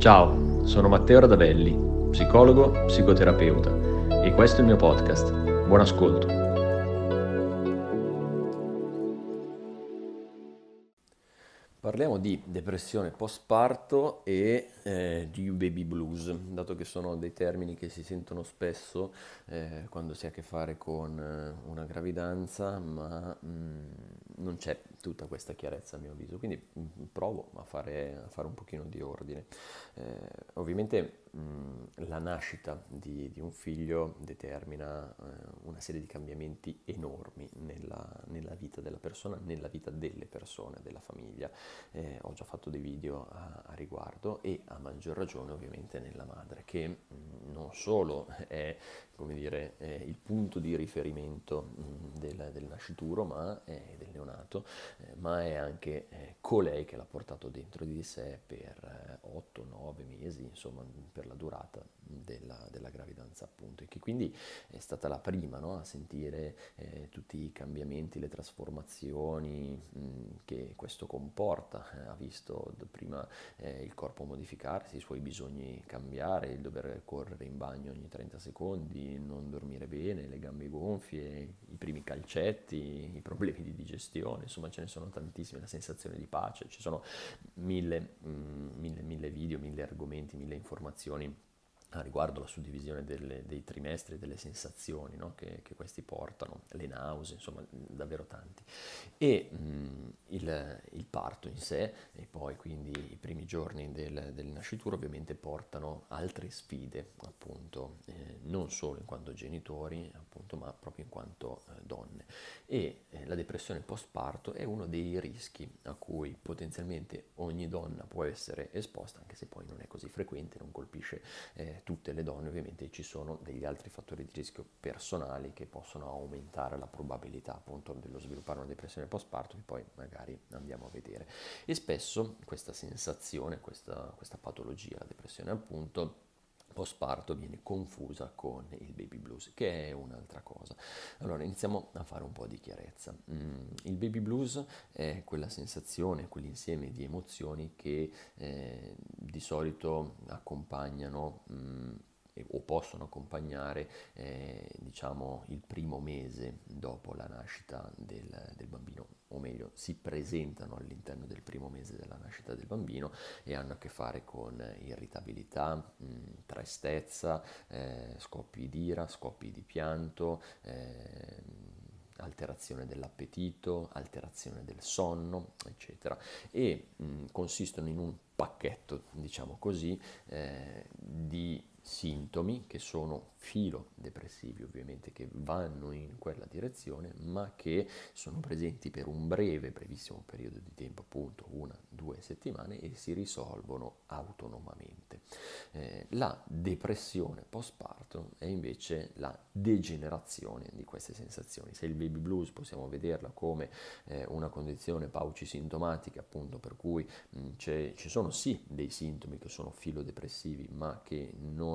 Ciao, sono Matteo Radavelli, psicologo, psicoterapeuta e questo è il mio podcast. Buon ascolto. Parliamo di depressione postparto e eh, di baby blues, dato che sono dei termini che si sentono spesso eh, quando si ha a che fare con eh, una gravidanza, ma mh, mm, non c'è tutta questa chiarezza a mio avviso, quindi mh, mm, provo a fare, a fare, un pochino di ordine. Eh, ovviamente mh, la nascita di, di, un figlio determina eh, una serie di cambiamenti enormi nella, nella, vita della persona, nella vita delle persone, della famiglia. Eh, ho già fatto dei video a, a riguardo e a maggior ragione ovviamente nella madre, che mh, non solo è dire, eh, il punto di riferimento mh, del, del, nascituro, ma è del neonato, eh, ma è anche eh, colei che l'ha portato dentro di sé per 8-9 mesi, insomma, per la durata della, della, gravidanza appunto, e che quindi è stata la prima no, a sentire eh, tutti i cambiamenti, le trasformazioni mh, che questo comporta, eh, ha visto prima eh, il corpo modificarsi, i suoi bisogni cambiare, il dover correre in bagno ogni 30 secondi, non dormire bene, le gambe gonfie, i primi calcetti, i problemi di digestione, insomma ce ne sono tantissime, la sensazione di pace, ci sono mille, mm, mille, mille video, mille argomenti, mille informazioni a riguardo la suddivisione delle, dei trimestri, delle sensazioni no? che, che, questi portano, le nausee, insomma davvero tanti. E mh, il, il, parto in sé e poi quindi i primi giorni del, del nascituro ovviamente portano altre sfide, appunto, eh, non solo in quanto genitori, appunto, ma proprio in quanto eh, donne. E eh, la depressione postparto è uno dei rischi a cui potenzialmente ogni donna può essere esposta, anche se poi non è così frequente, non colpisce eh, tutte le donne ovviamente ci sono degli altri fattori di rischio personali che possono aumentare la probabilità appunto dello sviluppare una depressione postparto che poi magari andiamo a vedere. E spesso questa sensazione, questa, questa patologia, la depressione appunto, postparto viene confusa con il baby blues, che è un'altra cosa. Allora iniziamo a fare un po' di chiarezza. Mm, il baby blues è quella sensazione, quell'insieme di emozioni che eh, di solito accompagnano mm, o possono accompagnare eh, diciamo, il primo mese dopo la nascita del, del, bambino, o meglio, si presentano all'interno del primo mese della nascita del bambino e hanno a che fare con irritabilità, mh, tristezza, eh, scoppi di ira, scoppi di pianto. Eh, alterazione dell'appetito, alterazione del sonno, eccetera, e mh, consistono in un pacchetto, diciamo così, eh, di sintomi che sono filo depressivi ovviamente che vanno in quella direzione ma che sono presenti per un breve brevissimo periodo di tempo appunto una due settimane e si risolvono autonomamente. Eh, la depressione postpartum è invece la degenerazione di queste sensazioni. Se il baby blues possiamo vederla come eh, una condizione paucisintomatica appunto per cui mh, ci sono sì dei sintomi che sono filo depressivi ma che non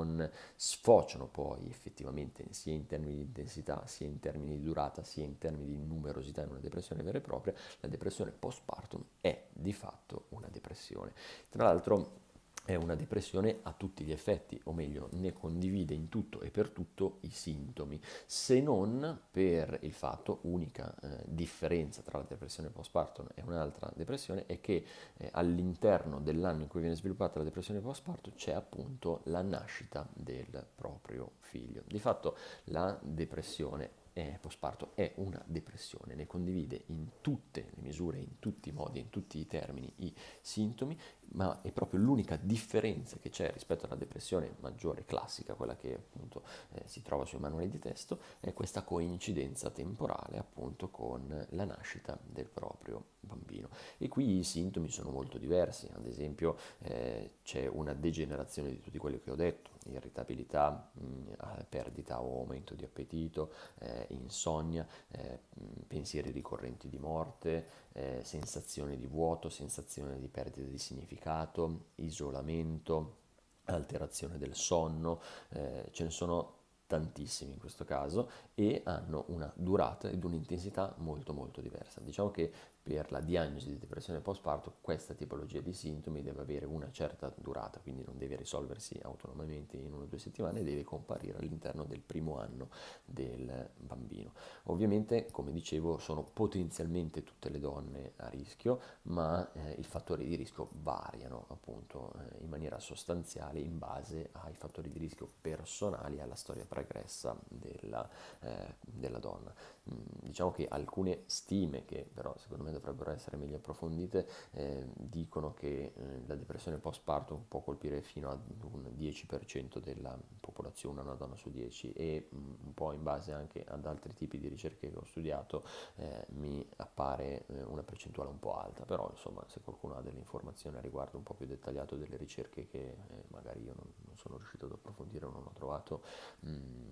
sfociano poi poi effettivamente sia in termini di intensità, sia in termini di durata, sia in termini di numerosità in una depressione vera e propria, la depressione postpartum è di fatto una depressione. Tra l'altro è una depressione a tutti gli effetti, o meglio, ne condivide in tutto e per tutto i sintomi, se non per il fatto, unica eh, differenza tra la depressione postpartum e un'altra depressione, è che eh, all'interno dell'anno in cui viene sviluppata la depressione postpartum c'è appunto la nascita del proprio figlio. Di fatto la depressione postparto è una depressione, ne condivide in tutte le misure, in tutti i modi, in tutti i termini i sintomi, ma è proprio l'unica differenza che c'è rispetto alla depressione maggiore classica, quella che appunto eh, si trova sui manuali di testo, è questa coincidenza temporale appunto con la nascita del proprio bambino. E qui i sintomi sono molto diversi, ad esempio eh, c'è una degenerazione di tutti quelli che ho detto, irritabilità, mh, perdita o aumento di appetito, eh, insonnia, eh, pensieri ricorrenti di morte, eh, sensazione di vuoto, sensazione di perdita di significato, isolamento, alterazione del sonno, eh, ce ne sono tantissimi in questo caso e hanno una durata ed un'intensità molto molto diversa. Diciamo che per la diagnosi di depressione postparto questa tipologia di sintomi deve avere una certa durata, quindi non deve risolversi autonomamente in una o due settimane, deve comparire all'interno del primo anno del bambino. Ovviamente, come dicevo, sono potenzialmente tutte le donne a rischio, ma eh, i fattori di rischio variano appunto eh, in maniera sostanziale in base ai fattori di rischio personali e alla storia pregressa della, eh, della donna. Mm, diciamo che alcune stime, che però secondo me dovrebbero essere meglio approfondite, eh, dicono che eh, la depressione postpartum può colpire fino ad un 10% della popolazione, una donna su 10, e mh, mm, un po' in base anche ad altri tipi di ricerche che ho studiato eh, mi appare eh, una percentuale un po' alta, però insomma se qualcuno ha delle informazioni a riguardo un po' più dettagliato delle ricerche che eh, magari io non, non, sono riuscito ad approfondire o non ho trovato, mh, mm,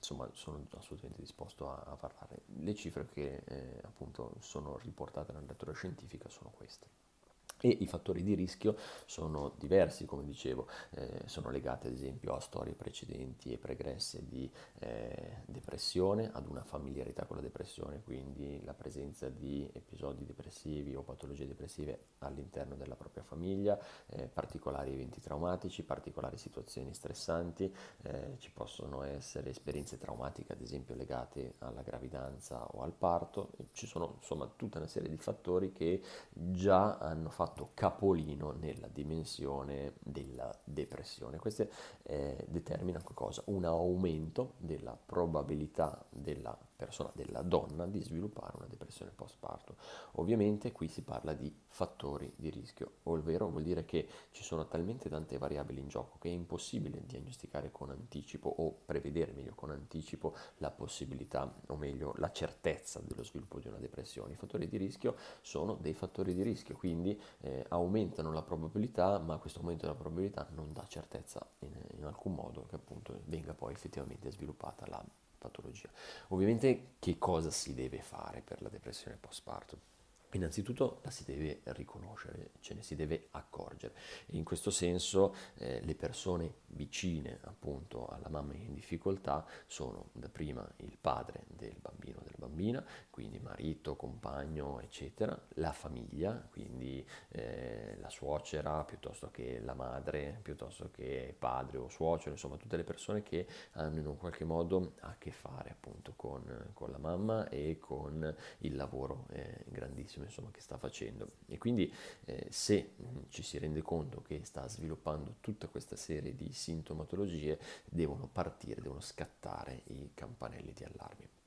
insomma sono assolutamente disposto a, a parlare. Le cifre che eh, appunto sono riportate nella lettura scientifica sono queste. E i fattori di rischio sono diversi, come dicevo, eh, sono legati ad esempio a storie precedenti e pregresse di eh, depressione, ad una familiarità con la depressione, quindi la presenza di episodi depressivi o patologie depressive all'interno della propria famiglia, eh, particolari eventi traumatici, particolari situazioni stressanti, eh, ci possono essere esperienze traumatiche ad esempio legate alla gravidanza o al parto, ci sono insomma tutta una serie di fattori che già hanno fatto fatto capolino nella dimensione della depressione. Questo eh, determina cosa? Un aumento della probabilità della persona, della donna, di sviluppare una depressione postparto. Ovviamente qui si parla di fattori di rischio, ovvero vuol dire che ci sono talmente tante variabili in gioco che è impossibile diagnosticare con anticipo o prevedere meglio con anticipo la possibilità, o meglio la certezza dello sviluppo di una depressione. I fattori di rischio sono dei fattori di rischio, quindi eh, aumentano la probabilità, ma questo aumento della probabilità non dà certezza in, in alcun modo che appunto venga poi effettivamente sviluppata la patologia. Ovviamente che cosa si deve fare per la depressione postpartum? Innanzitutto la si deve riconoscere, ce ne si deve accorgere. E in questo senso eh, le persone vicine appunto alla mamma in difficoltà sono da prima il padre del bambino o della bambina, quindi marito, compagno, eccetera, la famiglia, quindi eh, la suocera piuttosto che la madre, piuttosto che padre o suocero, insomma tutte le persone che hanno in un qualche modo a che fare appunto con, con la mamma e con il lavoro eh, grandissimo bellissimo insomma, che sta facendo e quindi eh, se mh, ci si rende conto che sta sviluppando tutta questa serie di sintomatologie devono partire, devono scattare i campanelli di allarme.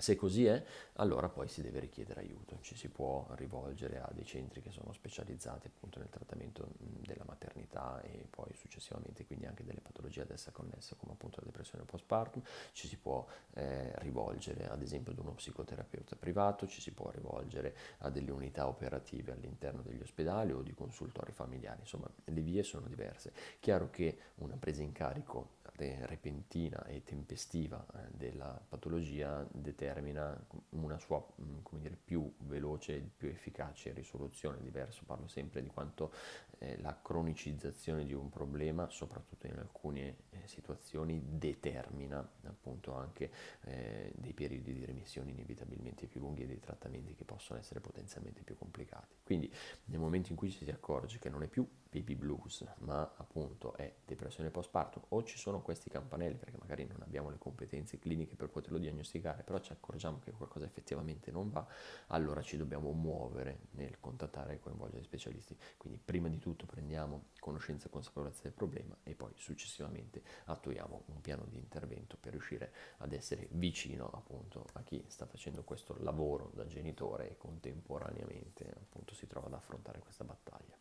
Se così è, allora poi si deve richiedere aiuto, ci si può rivolgere a dei centri che sono specializzati appunto nel trattamento della maternità e poi successivamente quindi anche delle patologie ad essa connesse come appunto la depressione postpartum, ci si può eh, rivolgere ad esempio ad uno psicoterapeuta privato, ci si può rivolgere a delle unità operative all'interno degli ospedali o di consultori familiari, insomma le vie sono diverse. Chiaro che una presa in carico repentina e tempestiva eh, della patologia determina una sua dire, più veloce e più efficace risoluzione. Diverso parlo sempre di quanto eh, la cronicizzazione di un problema, soprattutto in alcune eh, situazioni, determina appunto anche eh, dei periodi di remissione inevitabilmente più lunghi e dei trattamenti che possono essere potenzialmente più complicati. Quindi nel momento in cui ci si accorge che non è più baby blues, ma appunto è depressione postpartum o ci sono questi campanelli perché magari non abbiamo le competenze cliniche per poterlo diagnosticare, però ci accorgiamo che qualcosa effettivamente non va, allora ci dobbiamo muovere nel contattare e coinvolgere gli specialisti. Quindi prima di tutto prendiamo conoscenza e consapevolezza del problema e poi successivamente attuiamo un piano di intervento per riuscire ad essere vicino appunto a chi sta facendo questo lavoro da genitore e contemporaneamente appunto si trova ad affrontare questa battaglia.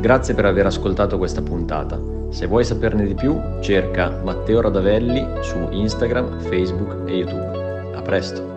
Grazie per aver ascoltato questa puntata. Se vuoi saperne di più, cerca Matteo Radavelli su Instagram, Facebook e YouTube. A presto!